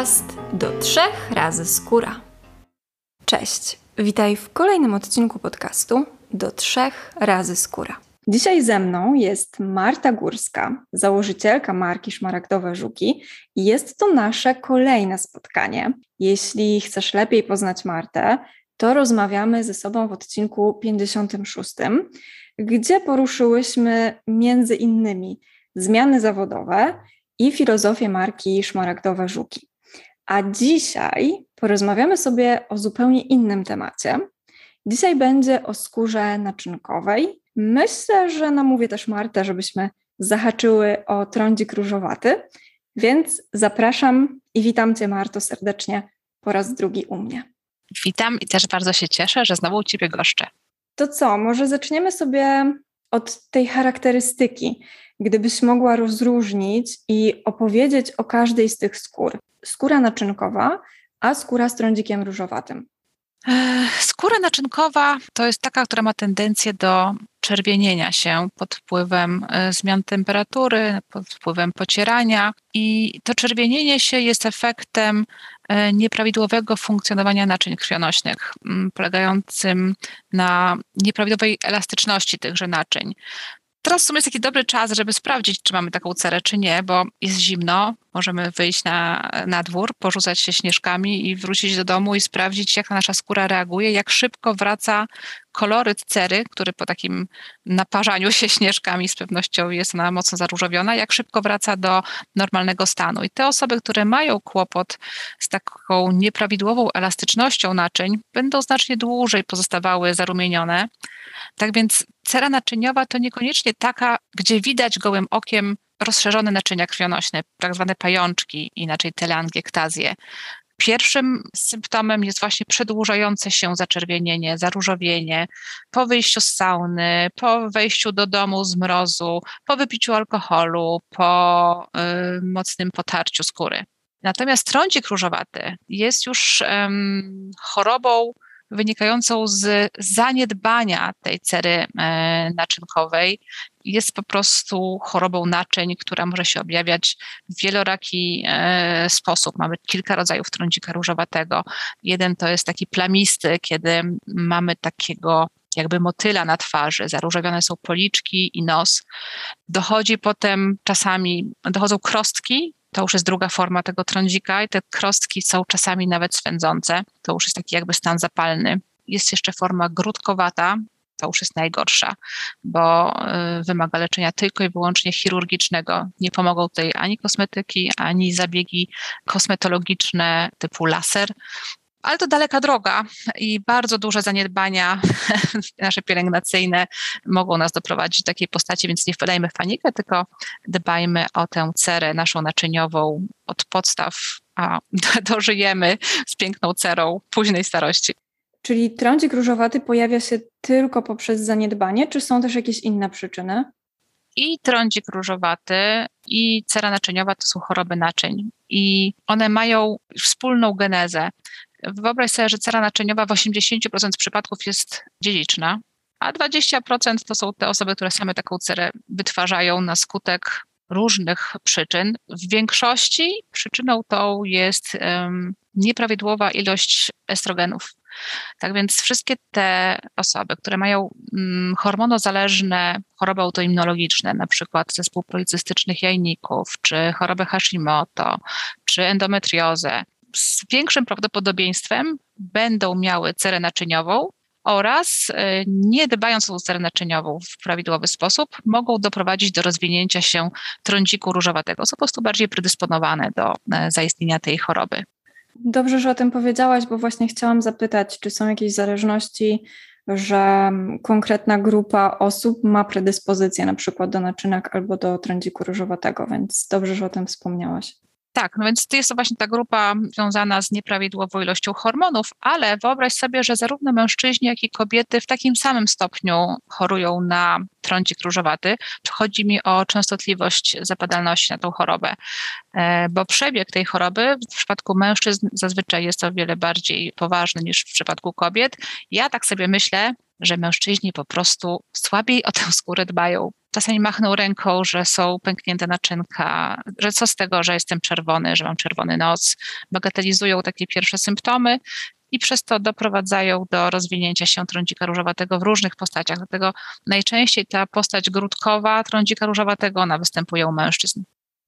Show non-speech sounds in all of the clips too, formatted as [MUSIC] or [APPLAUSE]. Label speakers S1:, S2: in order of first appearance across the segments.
S1: podcast do trzech razy skóra. Cześć, witaj w kolejnym odcinku podcastu do trzech razy skóra. Dzisiaj ze mną jest Marta Górska, założycielka marki Szmaragdowe Żuki i jest to nasze kolejne spotkanie. Jeśli chcesz lepiej poznać Martę, to rozmawiamy ze sobą w odcinku 56, gdzie poruszyłyśmy między innymi zmiany zawodowe i filozofię marki Szmaragdowe Żuki. A dzisiaj porozmawiamy sobie o zupełnie innym temacie. Dzisiaj będzie o skórze naczynkowej. Myślę, że namówię też Martę, żebyśmy zahaczyły o trądzik różowaty, więc zapraszam i witam Cię Marto serdecznie po raz drugi u mnie.
S2: Witam i też bardzo się cieszę, że znowu u Ciebie goszczę.
S1: To co, może zaczniemy sobie od tej charakterystyki. Gdybyś mogła rozróżnić i opowiedzieć o każdej z tych skór. Skóra naczynkowa, a skóra z trądzikiem różowatym.
S2: Skóra naczynkowa to jest taka, która ma tendencję do czerwienienia się pod wpływem e, zmian temperatury, pod wpływem pocierania i to czerwienienie się jest efektem e, nieprawidłowego funkcjonowania naczyń krwionośnych, polegającym na nieprawidłowej elastyczności tychże naczyń. Teraz w sumie jest taki dobry czas, żeby sprawdzić, czy mamy taką cerę, czy nie, bo jest zimno, możemy wyjść na, na dwór, porzucać się śnieżkami i wrócić do domu i sprawdzić, jak nasza skóra reaguje, jak szybko wraca koloryt cery, który po takim naparzaniu się śnieżkami z pewnością jest ona mocno zaróżowiona, jak szybko wraca do normalnego stanu. I te osoby, które mają kłopot z taką nieprawidłową elastycznością naczyń, będą znacznie dłużej pozostawały zarumienione. Tak więc cera naczyniowa to niekoniecznie taka, gdzie widać gołym okiem rozszerzone naczynia krwionośne, tak zwane pajączki, inaczej telangiektazje. Pierwszym symptomem jest właśnie przedłużające się zaczerwienienie, zaróżowienie po wyjściu z sauny, po wejściu do domu z mrozu, po wypiciu alkoholu, po y, mocnym potarciu skóry. Natomiast trądzik różowaty jest już chorobą wynikającą z zaniedbania tej cery e, naczynkowej jest po prostu chorobą naczyń, która może się objawiać w wieloraki e, sposób. Mamy kilka rodzajów trądzika różowatego. Jeden to jest taki plamisty, kiedy mamy takiego jakby motyla na twarzy, zaróżowione są policzki i nos. Dochodzi potem czasami, dochodzą krostki, to już jest druga forma tego trądzika i te krostki są czasami nawet swędzące. To już jest taki jakby stan zapalny. Jest jeszcze forma grudkowata, to już jest najgorsza, bo y, wymaga leczenia tylko i wyłącznie chirurgicznego. Nie pomogą tutaj ani kosmetyki, ani zabiegi kosmetologiczne typu laser. Ale to daleka droga i bardzo duże zaniedbania [LAUGHS] nasze pielęgnacyjne mogą nas doprowadzić do takiej postaci, więc nie wpadajmy w panikę, tylko dbajmy o tę cerę naszą naczyniową od podstaw, a [LAUGHS] dożyjemy z piękną cerą późnej starości.
S1: Czyli trądzik różowaty pojawia się tylko poprzez zaniedbanie, czy są też jakieś inne przyczyny?
S2: I trądzik różowaty, i cera naczyniowa to są choroby naczyń. I one mają wspólną genezę. Wyobraź sobie, że cera naczyniowa w 80% przypadków jest dziedziczna, a 20% to są te osoby, które same taką cerę wytwarzają na skutek różnych przyczyn. W większości przyczyną tą jest um, nieprawidłowa ilość estrogenów tak więc wszystkie te osoby, które mają mm, hormonozależne choroby autoimmunologiczne, na przykład zespół policystycznych jajników, czy chorobę Hashimoto, czy endometriozę, z większym prawdopodobieństwem będą miały cerę naczyniową oraz y, nie dbając o cerę naczyniową w prawidłowy sposób, mogą doprowadzić do rozwinięcia się trądziku różowatego, są po prostu bardziej predysponowane do e, zaistnienia tej choroby.
S1: Dobrze, że o tym powiedziałaś, bo właśnie chciałam zapytać, czy są jakieś zależności, że konkretna grupa osób ma predyspozycję na przykład do naczynek albo do trądziku różowatego, więc dobrze, że o tym wspomniałaś.
S2: Tak, no więc jest to właśnie ta grupa związana z nieprawidłową ilością hormonów, ale wyobraź sobie, że zarówno mężczyźni, jak i kobiety w takim samym stopniu chorują na trądzik różowaty. Chodzi mi o częstotliwość zapadalności na tą chorobę, e, bo przebieg tej choroby w przypadku mężczyzn zazwyczaj jest o wiele bardziej poważny niż w przypadku kobiet. Ja tak sobie myślę, że mężczyźni po prostu słabiej o tę skórę dbają. Czasami machną ręką, że są pęknięte naczynka, że co z tego, że jestem czerwony, że mam czerwony nos. Bagatelizują takie pierwsze symptomy i przez to doprowadzają do rozwinięcia się trądzika różowatego w różnych postaciach. Dlatego najczęściej ta postać grudkowa trądzika różowatego, ona występuje u mężczyzn.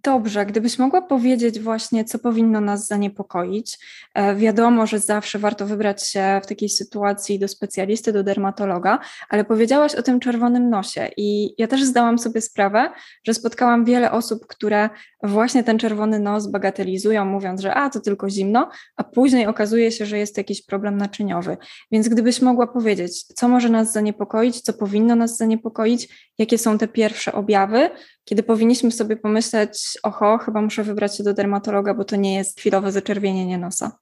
S1: Dobrze, gdybyś mogła powiedzieć właśnie, co powinno nas zaniepokoić. E, wiadomo, że zawsze warto wybrać się w takiej sytuacji do specjalisty, do dermatologa, ale powiedziałaś o tym czerwonym nosie i ja też zdałam sobie sprawę, że spotkałam wiele osób, które właśnie ten czerwony nos bagatelizują, mówiąc, że a to tylko zimno, a później okazuje się, że jest jakiś problem naczyniowy. Więc gdybyś mogła powiedzieć, co może nas zaniepokoić, co powinno nas zaniepokoić, jakie są te pierwsze objawy, kiedy powinniśmy sobie pomyśleć, oho, chyba muszę wybrać się do dermatologa, bo to nie jest chwilowe zaczerwienienie nosa.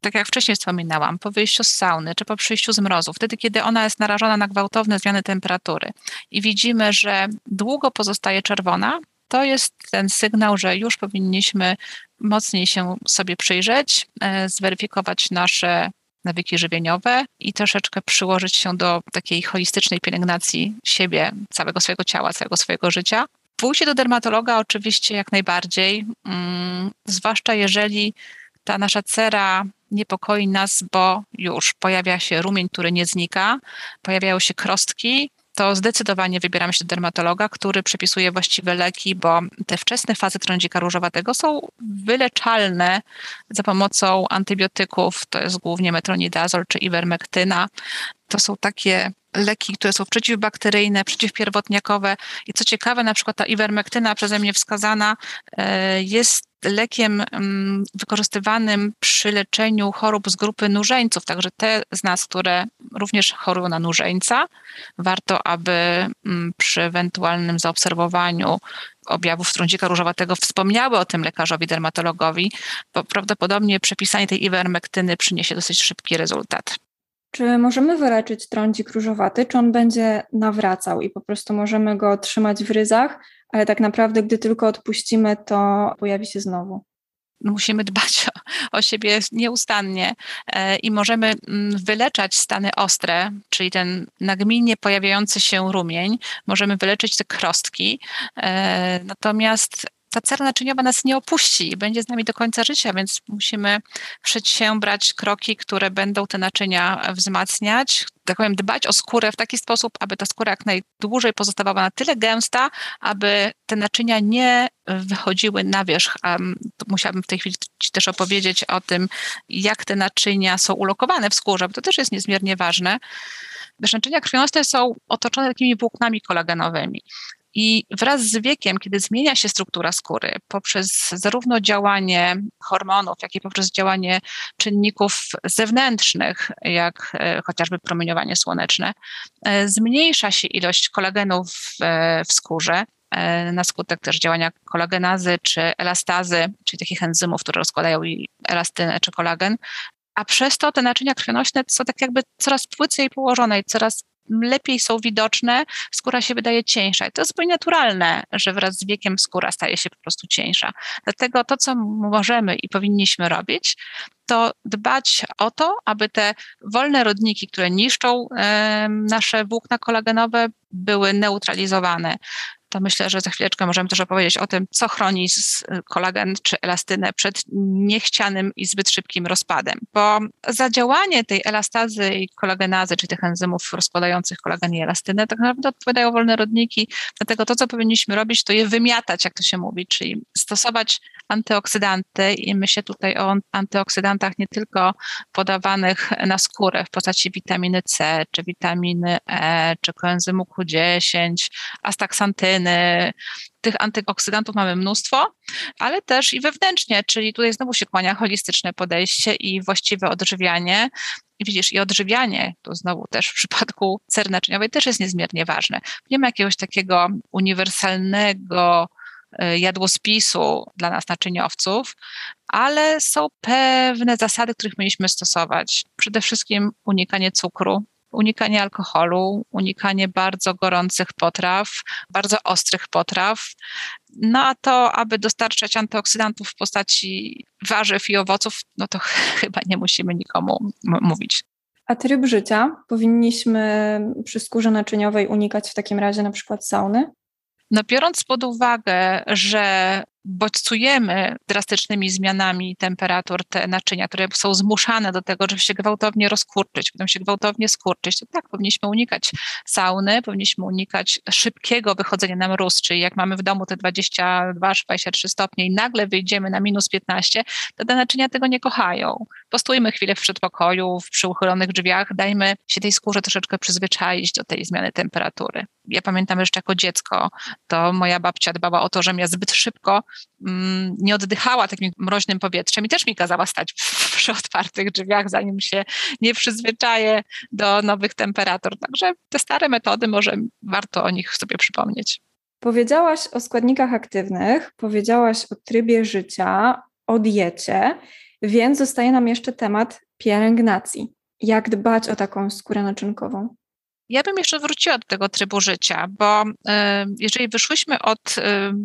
S2: Tak jak wcześniej wspominałam, po wyjściu z sauny czy po przyjściu z mrozu, wtedy kiedy ona jest narażona na gwałtowne zmiany temperatury i widzimy, że długo pozostaje czerwona, to jest ten sygnał, że już powinniśmy mocniej się sobie przyjrzeć, e, zweryfikować nasze nawyki żywieniowe i troszeczkę przyłożyć się do takiej holistycznej pielęgnacji siebie, całego swojego ciała, całego swojego życia. Pójście do dermatologa oczywiście jak najbardziej, mm, zwłaszcza jeżeli ta nasza cera niepokoi nas, bo już pojawia się rumień, który nie znika, pojawiają się krostki, to zdecydowanie wybieramy się do dermatologa, który przepisuje właściwe leki, bo te wczesne fazy trądzika różowatego są wyleczalne za pomocą antybiotyków, to jest głównie metronidazol czy ivermektyna. To są takie leki, które są przeciwbakteryjne, przeciwpierwotniakowe i co ciekawe, na przykład ta ivermektyna przeze mnie wskazana e, jest lekiem mm, wykorzystywanym przy leczeniu chorób z grupy nużeńców. Także te z nas, które również chorują na nużeńca, warto, aby mm, przy ewentualnym zaobserwowaniu objawów trądzika różowatego wspomniały o tym lekarzowi dermatologowi, bo prawdopodobnie przepisanie tej iwermektyny przyniesie dosyć szybki rezultat.
S1: Czy możemy wyleczyć trądzik różowaty, czy on będzie nawracał i po prostu możemy go trzymać w ryzach, ale tak naprawdę, gdy tylko odpuścimy, to pojawi się znowu?
S2: musimy dbać o, o, siebie nieustannie e, i możemy mm, wyleczać stany ostre, czyli ten nagminnie pojawiający się rumień, możemy wyleczyć te krostki. E, natomiast ta cera naczyniowa nas nie opuści i będzie z nami do końca życia, więc musimy przedsiębrać kroki, które będą te naczynia wzmacniać, tak powiem, dbać o skórę w taki sposób, aby ta skóra jak najdłużej pozostawała na tyle gęsta, aby te naczynia nie wychodziły na wierzch. musiałabym w tej chwili Ci też opowiedzieć o tym, jak te naczynia są ulokowane w skórze, bo to też jest niezmiernie ważne. Wiesz, naczynia krwionośne są otoczone takimi włóknami kolagenowymi. I wraz z wiekiem, kiedy zmienia się struktura skóry poprzez zarówno działanie hormonów, jak i poprzez działanie czynników zewnętrznych, jak e, chociażby promieniowanie słoneczne, e, zmniejsza się ilość kolagenu w, e, w skórze na skutek też działania kolagenazy czy elastazy, czyli takich enzymów, które rozkładają i elastynę czy kolagen, a przez to te naczynia krwionośne są tak jakby coraz płycej położone i coraz lepiej są widoczne, skóra się wydaje cieńsza. I to jest zupełnie naturalne, że wraz z wiekiem skóra staje się po prostu cieńsza. Dlatego to, co możemy i powinniśmy robić, to dbać o to, aby te wolne rodniki, które niszczą nasze włókna kolagenowe, były neutralizowane to myślę, że za chwileczkę możemy też opowiedzieć o tym, co chroni kolagen czy elastynę przed niechcianym i zbyt szybkim rozpadem. Bo zadziałanie tej elastazy i kolagenazy, czy tych enzymów rozkładających kolagen i elastynę, tak naprawdę odpowiadają wolne rodniki. Dlatego to, co powinniśmy robić, to je wymiatać, jak to się mówi, czyli stosować antyoksydanty i myślę tutaj o antyoksydantach nie tylko podawanych na skórę w postaci witaminy C, czy witaminy E, czy koenzymu Q10, astaksantyny, tych antyoksydantów mamy mnóstwo, ale też i wewnętrznie, czyli tutaj znowu się kłania holistyczne podejście i właściwe odżywianie. Widzisz, i odżywianie, to znowu też w przypadku cery naczyniowej też jest niezmiernie ważne. Nie ma jakiegoś takiego uniwersalnego Y, jadłospisu dla nas naczyniowców, ale są pewne zasady, których mieliśmy stosować. Przede wszystkim unikanie cukru, unikanie alkoholu, unikanie bardzo gorących potraw, bardzo ostrych potraw. No a to, aby dostarczać antyoksydantów w postaci warzyw i owoców, no to [LAUGHS] chyba nie musimy nikomu mówić.
S1: A tryb życia powinniśmy przy skórze naczyniowej unikać w takim razie na przykład sauny?
S2: No biorąc pod uwagę, że bodźcujemy drastycznymi zmianami temperatur te naczynia, które są zmuszane do tego, żeby się gwałtownie rozkurczyć, będą się gwałtownie skurczyć, to tak, powinniśmy unikać sauny, powinniśmy unikać szybkiego wychodzenia na mróz, czyli jak mamy w domu te 22-23 stopnie i nagle wyjdziemy na minus 15, to te naczynia tego nie kochają. Postójmy chwilę w przedpokoju, przy uchylonych drzwiach, dajmy się tej skórze troszeczkę przyzwyczaić do tej zmiany temperatury. Ja pamiętam jeszcze jako dziecko, to moja babcia dbała o to, że ja zbyt szybko nie oddychała takim mroźnym powietrzem i też mi kazała stać przy otwartych drzwiach, zanim się nie przyzwyczaję do nowych temperatur. Także te stare metody, może warto o nich sobie przypomnieć.
S1: Powiedziałaś o składnikach aktywnych, powiedziałaś o trybie życia, o diecie, więc zostaje nam jeszcze temat pielęgnacji. Jak dbać o taką skórę naczynkową?
S2: Ja bym jeszcze wróciła do tego trybu życia, bo jeżeli wyszłyśmy od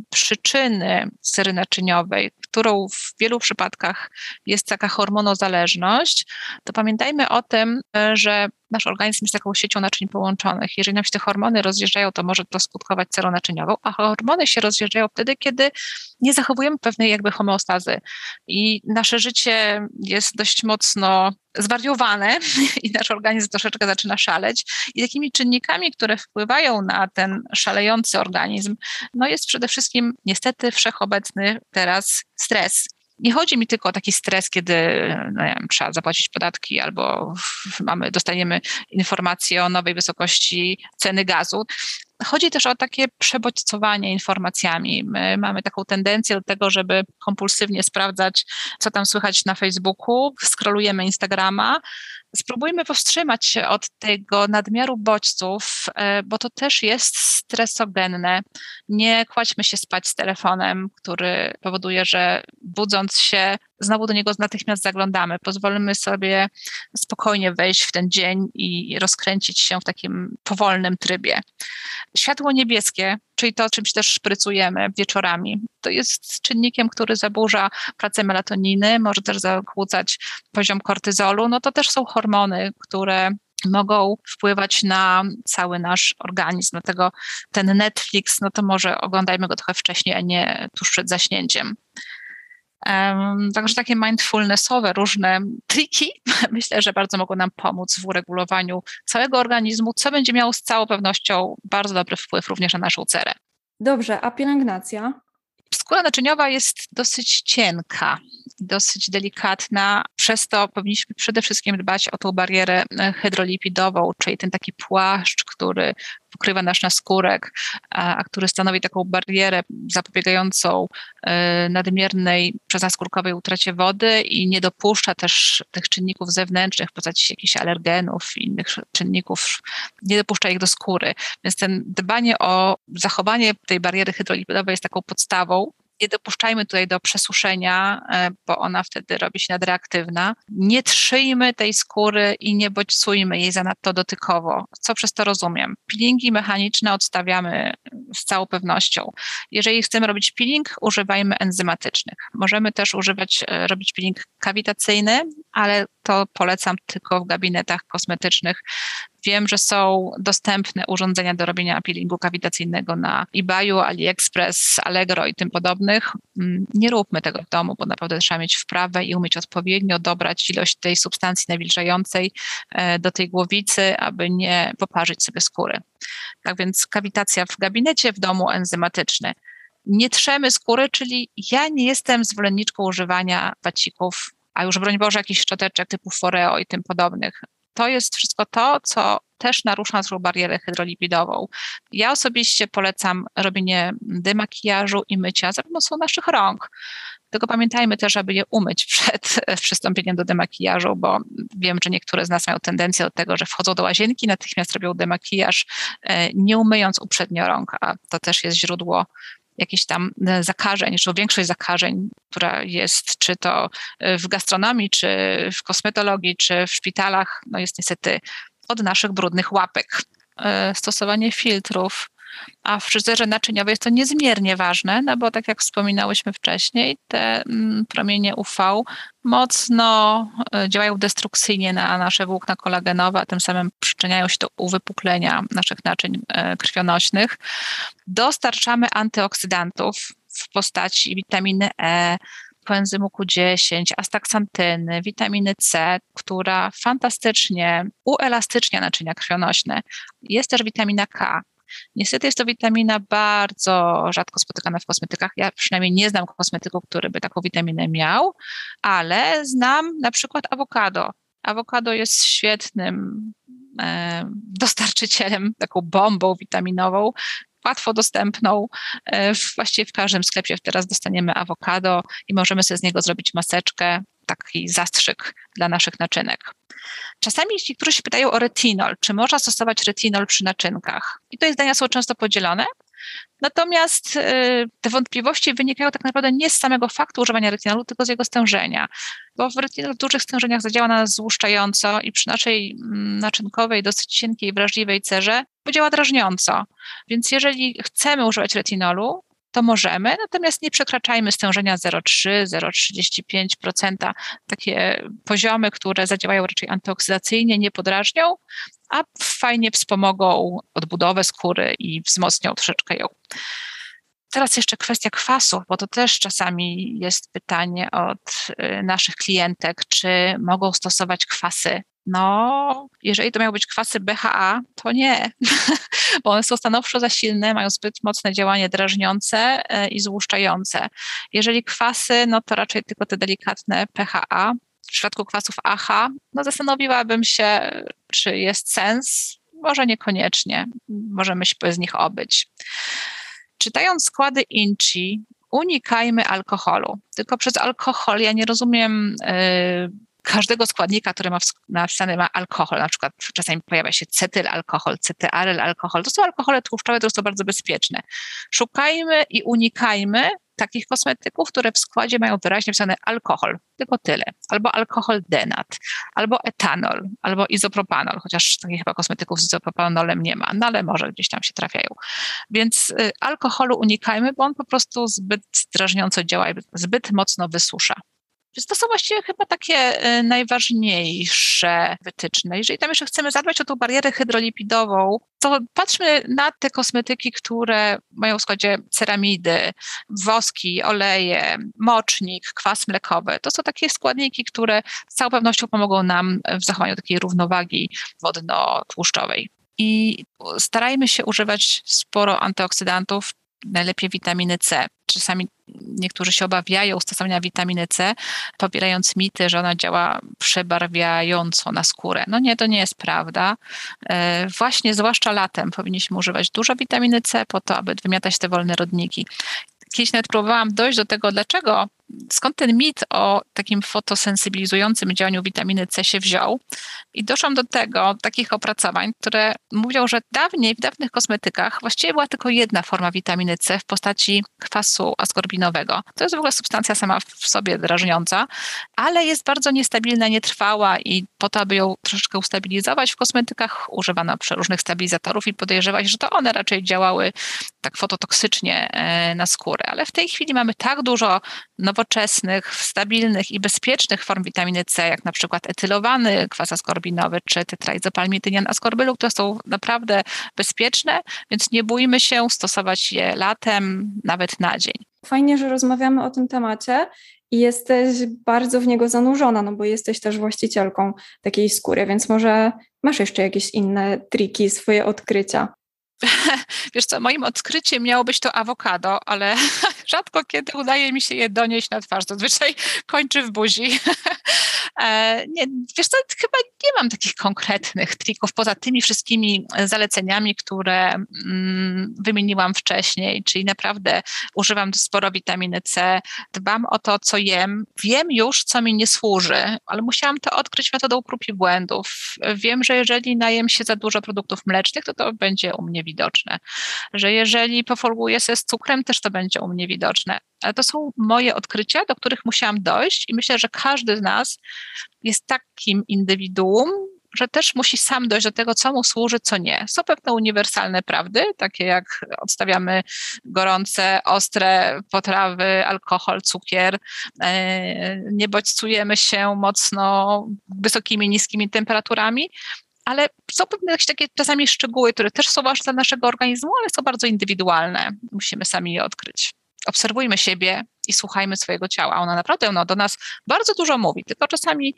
S2: przyczyny sery naczyniowej, którą w wielu przypadkach jest taka hormonozależność, to pamiętajmy o tym, e, że nasz organizm jest taką siecią naczyń połączonych. Jeżeli nam się te hormony rozjeżdżają, to może to skutkować cerą naczyniową, a hormony się rozjeżdżają wtedy, kiedy nie zachowujemy pewnej jakby homeostazy i nasze życie jest dość mocno zwariowane [LAUGHS] i nasz organizm troszeczkę zaczyna szaleć. I takimi czynnikami, które wpływają na ten szalejący organizm, no jest przede wszystkim niestety wszechobecny teraz stres nie chodzi mi tylko o taki stres, kiedy no wiem, trzeba zapłacić podatki albo mamy, dostaniemy informacje o nowej wysokości ceny gazu. Chodzi też o takie przebodźcowanie informacjami. My mamy taką tendencję do tego, żeby kompulsywnie sprawdzać, co tam słychać na Facebooku, skrolujemy Instagrama, spróbujmy powstrzymać się od tego nadmiaru bodźców, e, bo to też jest stresogenne. Nie kładźmy się spać z telefonem, który powoduje, że budząc się, znowu do niego natychmiast zaglądamy. Pozwolimy sobie spokojnie wejść w ten dzień i rozkręcić się w takim powolnym trybie. Światło niebieskie, czyli to, czym się też szprycujemy wieczorami, to jest czynnikiem, który zaburza pracę melatoniny, może też zakłócać poziom kortyzolu. No to też są hormony, które mogą wpływać na cały nasz organizm. Dlatego ten Netflix, no to może oglądajmy go trochę wcześniej, a nie tuż przed zaśnięciem. Także takie mindfulnessowe różne triki [LAUGHS] myślę, że bardzo mogą nam pomóc w uregulowaniu całego organizmu, co będzie miało z całą pewnością bardzo dobry wpływ również na naszą cerę.
S1: Dobrze, a pielęgnacja?
S2: Skóra naczyniowa jest dosyć cienka, dosyć delikatna, przez to powinniśmy przede wszystkim dbać o tą barierę e, hydrolipidową, czyli ten taki płaszcz, który pokrywa nasz naskórek, a, a który stanowi taką barierę zapobiegającą y, nadmiernej przezaskórkowej utracie wody i nie dopuszcza też tych czynników zewnętrznych, w postaci jakichś alergenów i innych czynników, nie dopuszcza ich do skóry. Więc ten dbanie o zachowanie tej bariery hydrolipidowej jest taką podstawą, nie dopuszczajmy tutaj do przesuszenia, e, bo ona wtedy robi się nadreaktywna. Nie trzyjmy tej skóry i nie bodźcujmy jej zanadto dotykowo. Co przez to rozumiem? Peelingi mechaniczne odstawiamy z całą pewnością. Jeżeli chcemy robić peeling, używajmy enzymatycznych. Możemy też używać, e, robić peeling kawitacyjny, ale to polecam tylko w gabinetach kosmetycznych. Wiem, że są dostępne urządzenia do robienia peelingu kawitacyjnego na eBayu, AliExpress, Allegro i tym podobnych. Mm, nie róbmy tego w domu, bo naprawdę trzeba mieć wprawę i umieć odpowiednio dobrać ilość tej substancji nawilżającej e, do tej głowicy, aby nie poparzyć sobie skóry. Tak więc kawitacja w gabinecie, w domu enzymatyczny nie trzemy skóry, czyli ja nie jestem zwolenniczką używania pacików a już broń Boże jakichś szczoteczek typu Foreo i tym podobnych. To jest wszystko to, co też narusza naszą barierę hydrolipidową. Ja osobiście polecam robienie demakijażu i mycia za pomocą naszych rąk. Tylko pamiętajmy też, aby je umyć przed [LAUGHS] przystąpieniem do demakijażu, bo wiem, że niektóre z nas mają tendencję do tego, że wchodzą do łazienki, natychmiast robią demakijaż, e, nie umyjąc uprzednio rąk, a to też jest źródło jakichś tam e, zakażeń, czy większość zakażeń, która jest czy to e, w gastronomii, czy w kosmetologii, czy w szpitalach, no jest niestety od naszych brudnych łapek. E, stosowanie filtrów a w fryzerze naczyniowej jest to niezmiernie ważne, no bo tak jak wspominałyśmy wcześniej, te mm, promienie UV mocno e, działają destrukcyjnie na nasze włókna kolagenowe, a tym samym przyczyniają się do uwypuklenia naszych naczyń e, krwionośnych. Dostarczamy antyoksydantów w postaci witaminy E, koenzymu Q10, astaksantyny, witaminy C, która fantastycznie uelastycznia naczynia krwionośne. Jest też witamina K, Niestety jest to witamina bardzo rzadko spotykana w kosmetykach. Ja przynajmniej nie znam kosmetyku, który by taką witaminę miał, ale znam na przykład awokado. Awokado jest świetnym e, dostarczycielem, taką bombą witaminową, łatwo dostępną. E, właściwie w każdym sklepie teraz dostaniemy awokado i możemy sobie z niego zrobić maseczkę, taki zastrzyk dla naszych naczynek. Czasami niektórzy pytają o retinol, czy można stosować retinol przy naczynkach. I tutaj zdania są często podzielone. Natomiast y, te wątpliwości wynikają tak naprawdę nie z samego faktu używania retinolu, tylko z jego stężenia, bo w retinol w dużych stężeniach zadziała na złuszczająco i przy naszej mm, naczynkowej, dosyć cienkiej, wrażliwej cerze podziała drażniąco. Więc jeżeli chcemy używać retinolu, to możemy, natomiast nie przekraczajmy stężenia 0,3, 0,35%, takie poziomy, które zadziałają raczej antyoksydacyjnie, nie podrażnią, a fajnie wspomogą odbudowę skóry i wzmocnią troszeczkę ją. Teraz jeszcze kwestia kwasów, bo to też czasami jest pytanie od y, naszych klientek, czy mogą stosować kwasy no, jeżeli to miały być kwasy BHA, to nie, [LAUGHS] bo one są stanowczo za silne, mają zbyt mocne działanie drażniące e, i złuszczające. Jeżeli kwasy, no to raczej tylko te delikatne PHA. W przypadku kwasów AHA, no zastanowiłabym się, czy jest sens. Może niekoniecznie, możemy się bez nich obyć. Czytając składy INCI, unikajmy alkoholu. Tylko przez alkohol ja nie rozumiem yy, każdego składnika, który ma napisane ma alkohol, na przykład czasami pojawia się cetylalkohol, cetyarylalkohol, to są alkohole tłuszczowe, które są bardzo bezpieczne. Szukajmy i unikajmy takich kosmetyków, które w składzie mają wyraźnie wpisane alkohol, tylko tyle, albo alkohol denat, albo etanol, albo izopropanol, chociaż takich chyba kosmetyków z izopropanolem nie ma, no ale może gdzieś tam się trafiają. Więc y, alkoholu unikajmy, bo on po prostu zbyt drażniąco działa i zbyt mocno wysusza. Więc to są właściwie chyba takie y, najważniejsze wytyczne. Jeżeli tam jeszcze chcemy zadbać o tą barierę hydrolipidową, to patrzmy na te kosmetyki, które mają w składzie ceramidy, woski, oleje, mocznik, kwas mlekowy. To są takie składniki, które z całą pewnością pomogą nam w zachowaniu takiej równowagi wodno-tłuszczowej. I starajmy się używać sporo antyoksydantów, najlepiej witaminy C. Czasami niektórzy się obawiają stosowania witaminy C, popierając mity, że ona działa przebarwiająco na skórę. No nie, to nie jest prawda. E, właśnie, zwłaszcza latem, powinniśmy używać dużo witaminy C po to, aby wymiatać te wolne rodniki. Kiedyś nawet próbowałam dojść do tego, dlaczego skąd ten mit o takim fotosensybilizującym działaniu witaminy C się wziął. I doszłam do tego, takich opracowań, które mówią, że dawniej w dawnych kosmetykach właściwie była tylko jedna forma witaminy C w postaci kwasu askorbinowego. To jest w ogóle substancja sama w sobie drażniąca, ale jest bardzo niestabilna, nietrwała i po to, aby ją troszeczkę ustabilizować w kosmetykach używano przeróżnych stabilizatorów i podejrzewać, że to one raczej działały tak fototoksycznie e, na skórę. Ale w tej chwili mamy tak dużo nowoczesnych nowoczesnych, stabilnych i bezpiecznych form witaminy C, jak na przykład etylowany kwas askorbinowy czy tetraizopalmitynian askorbylu, które są naprawdę bezpieczne, więc nie bójmy się stosować je latem, nawet na dzień.
S1: Fajnie, że rozmawiamy o tym temacie i jesteś bardzo w niego zanurzona, no bo jesteś też właścicielką takiej skóry, więc może masz jeszcze jakieś inne triki, swoje odkrycia. [LAUGHS]
S2: Wiesz co, moim odkryciem miało być to awokado, ale [LAUGHS] rzadko kiedy udaje mi się je donieść na twarz. Zazwyczaj kończy w buzi. [LAUGHS] E, nie, wiesz co, chyba nie mam takich konkretnych trików, poza tymi wszystkimi zaleceniami, które mm, wymieniłam wcześniej, czyli naprawdę używam sporo witaminy C, dbam o to, co jem, wiem już, co mi nie służy, ale musiałam to odkryć metodą prób i błędów. Wiem, że jeżeli najem się za dużo produktów mlecznych, to to będzie u mnie widoczne. Że jeżeli pofolguję się z cukrem, też to będzie u mnie widoczne. Ale to są moje odkrycia, do których musiałam dojść i myślę, że każdy z nas jest takim indywiduum, że też musi sam dojść do tego, co mu służy, co nie. Są pewne uniwersalne prawdy, takie jak odstawiamy gorące, ostre potrawy, alkohol, cukier, e, nie bodźcujemy się mocno wysokimi, niskimi temperaturami, ale są pewne jakieś takie czasami szczegóły, które też są ważne dla naszego organizmu, ale są bardzo indywidualne. Musimy sami je odkryć. Obserwujmy siebie i słuchajmy swojego ciała. Ona naprawdę ono do nas bardzo dużo mówi, tylko czasami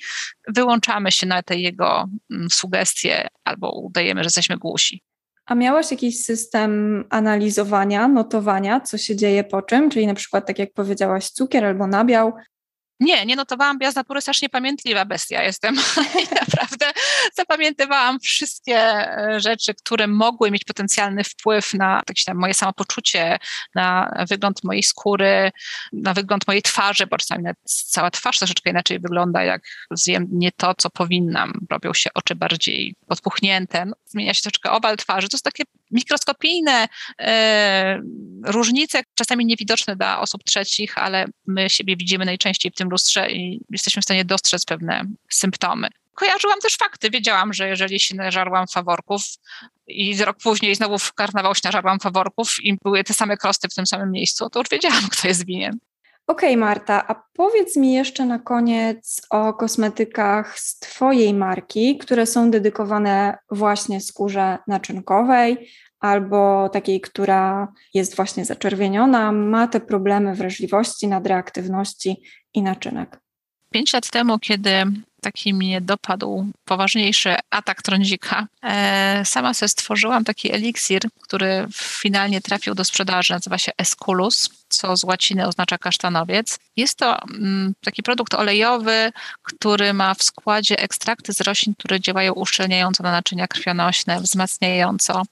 S2: wyłączamy się na te jego mm, sugestie albo udajemy, że jesteśmy głusi.
S1: A miałaś jakiś system analizowania, notowania, co się dzieje po czym? Czyli na przykład, tak jak powiedziałaś, cukier albo nabiał,
S2: nie, nie notowałam, bo ja z natury strasznie pamiętliwa bestia jestem. [LAUGHS] I naprawdę zapamiętywałam wszystkie e, rzeczy, które mogły mieć potencjalny wpływ na tam moje samopoczucie, na wygląd mojej skóry, na wygląd mojej twarzy, bo czasami cała twarz troszeczkę inaczej wygląda, jak zjem nie to, co powinnam. Robią się oczy bardziej podpuchnięte, zmienia się troszeczkę obal twarzy. To są takie mikroskopijne e, różnice, czasami niewidoczne dla osób trzecich, ale my siebie widzimy najczęściej w tym lustrze i jesteśmy w stanie dostrzec pewne symptomy. Kojarzyłam też fakty. Wiedziałam, że jeżeli się nażarłam faworków i rok później znowu w karnawał się nażarłam faworków i były te same krosty w tym samym miejscu, to już wiedziałam, kto jest winien.
S1: Okej, okay, Marta, a powiedz mi jeszcze na koniec o kosmetykach z Twojej marki, które są dedykowane właśnie skórze naczynkowej albo takiej, która jest właśnie zaczerwieniona, ma te problemy wrażliwości, nadreaktywności i naczynek.
S2: Pięć lat temu, kiedy taki mnie dopadł poważniejszy atak trądzika. E, sama sobie stworzyłam taki eliksir, który finalnie trafił do sprzedaży, nazywa się Esculus, co z łaciny oznacza kasztanowiec. Jest to mm, taki produkt olejowy, który ma w składzie ekstrakty z roślin, które działają uszczelniająco na naczynia krwionośne, wzmacniająco.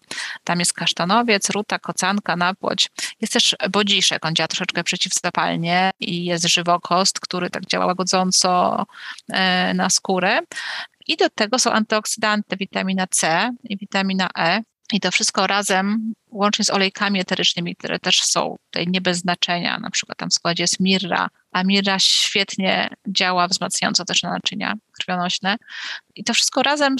S2: Tam jest kasztanowiec, ruta, kocanka, napłoć. Jest też bodziszek, on działa troszeczkę przeciwzapalnie i jest żywokost, który tak działa łagodząco e, na skórę. I do tego są antyoksydanty, witamina C i witamina E. I to wszystko razem, łącznie z olejkami eterycznymi, które też są tutaj nie bez znaczenia, na przykład tam w składzie jest mirra, a mirra świetnie działa wzmacniająco też na naczynia krwionośne. I to wszystko razem,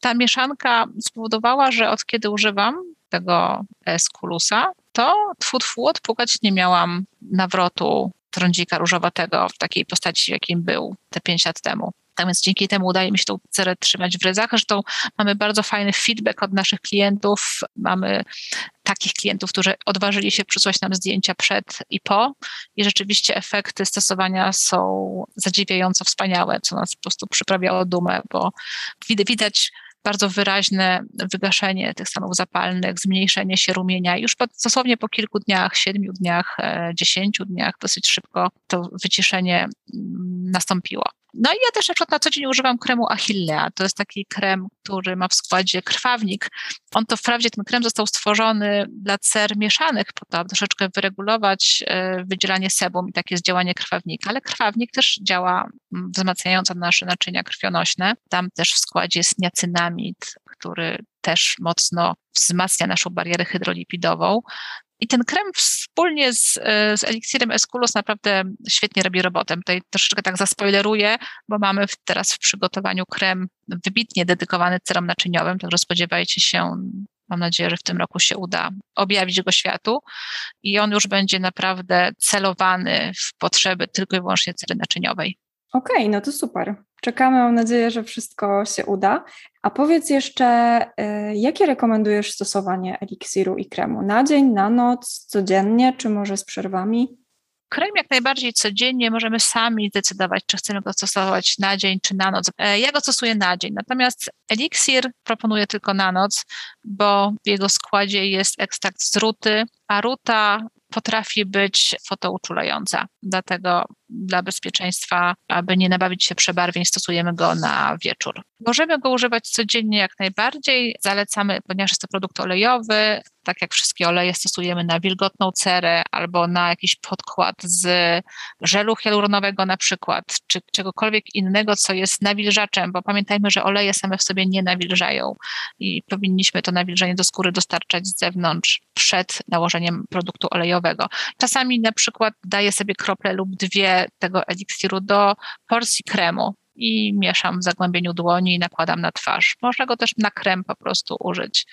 S2: ta mieszanka spowodowała, że od kiedy używam tego Eskulusa, to tfu, tfu, odpukać nie miałam nawrotu trądzika różowatego w takiej postaci, jakim był te pięć lat temu. Tak więc dzięki temu udaje mi się tą cerę trzymać w ryzach. Zresztą mamy bardzo fajny feedback od naszych klientów. Mamy takich klientów, którzy odważyli się przysłać nam zdjęcia przed i po i rzeczywiście efekty stosowania są zadziwiająco wspaniałe, co nas po prostu przyprawiało dumę, bo widać bardzo wyraźne wygaszenie tych stanów zapalnych, zmniejszenie się rumienia. Już po, dosłownie po kilku dniach, siedmiu dniach, e, dziesięciu dniach, dosyć szybko to wyciszenie mm, nastąpiło. No i ja też na przykład na co dzień używam kremu Achillea. To jest taki krem, który ma w składzie krwawnik. On to wprawdzie ten krem został stworzony dla cer mieszanych po to, aby troszeczkę wyregulować e, wydzielanie sebum i takie jest działanie krwawnika, ale krwawnik też działa mm, wzmacniająco nasze naczynia krwionośne. Tam też w składzie jest niacynamid, który też mocno wzmacnia naszą barierę hydrolipidową. I ten krem wspólnie z, e, z eliksirem Esculus naprawdę świetnie robi robotę. Tutaj troszeczkę tak zaspoileruję, bo mamy teraz w przygotowaniu krem wybitnie dedykowany cerom naczyniowym, także spodziewajcie się, mam nadzieję, że w tym roku się uda objawić go światu i on już będzie naprawdę celowany w potrzeby tylko i wyłącznie cery naczyniowej.
S1: Okej, okay, no to super. Czekamy, mam nadzieję, że wszystko się uda. A powiedz jeszcze, y, jakie rekomendujesz stosowanie eliksiru i kremu? Na dzień, na noc, codziennie, czy może z przerwami?
S2: Krem jak najbardziej codziennie możemy sami zdecydować, czy chcemy go stosować na dzień, czy na noc. E, ja go stosuję na dzień, natomiast eliksir proponuję tylko na noc, bo w jego składzie jest ekstrakt z ruty, a ruta potrafi być fotouczulająca. Dlatego dla bezpieczeństwa, aby nie nabawić się przebarwień, stosujemy go na wieczór. Możemy go używać codziennie jak najbardziej. Zalecamy, ponieważ jest to produkt olejowy, tak jak wszystkie oleje stosujemy na wilgotną cerę albo na jakiś podkład z żelu hialuronowego na przykład, czy czegokolwiek innego, co jest nawilżaczem, bo pamiętajmy, że oleje same w sobie nie nawilżają i powinniśmy to nawilżenie do skóry dostarczać z zewnątrz przed nałożeniem produktu olejowego. Czasami na przykład daję sobie kroplę lub dwie tego eliksiru do porcji kremu i mieszam w zagłębieniu dłoni i nakładam na twarz. Można go też na krem po prostu użyć.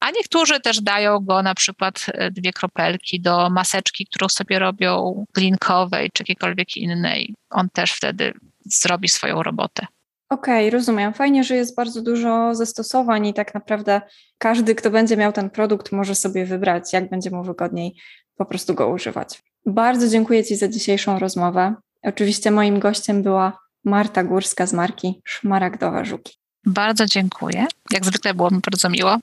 S2: A niektórzy też dają go na przykład e, dwie kropelki do maseczki, którą sobie robią glinkowej czy jakiejkolwiek innej. On też wtedy zrobi swoją robotę.
S1: Okej, okay, rozumiem. Fajnie, że jest bardzo dużo zastosowań i tak naprawdę każdy, kto będzie miał ten produkt, może sobie wybrać, jak będzie mu wygodniej po prostu go używać. Bardzo dziękuję Ci za dzisiejszą rozmowę. Oczywiście moim gościem była Marta Górska z marki Szmaragdowe Żuki.
S2: Bardzo dziękuję. Jak zwykle było mi bardzo miło.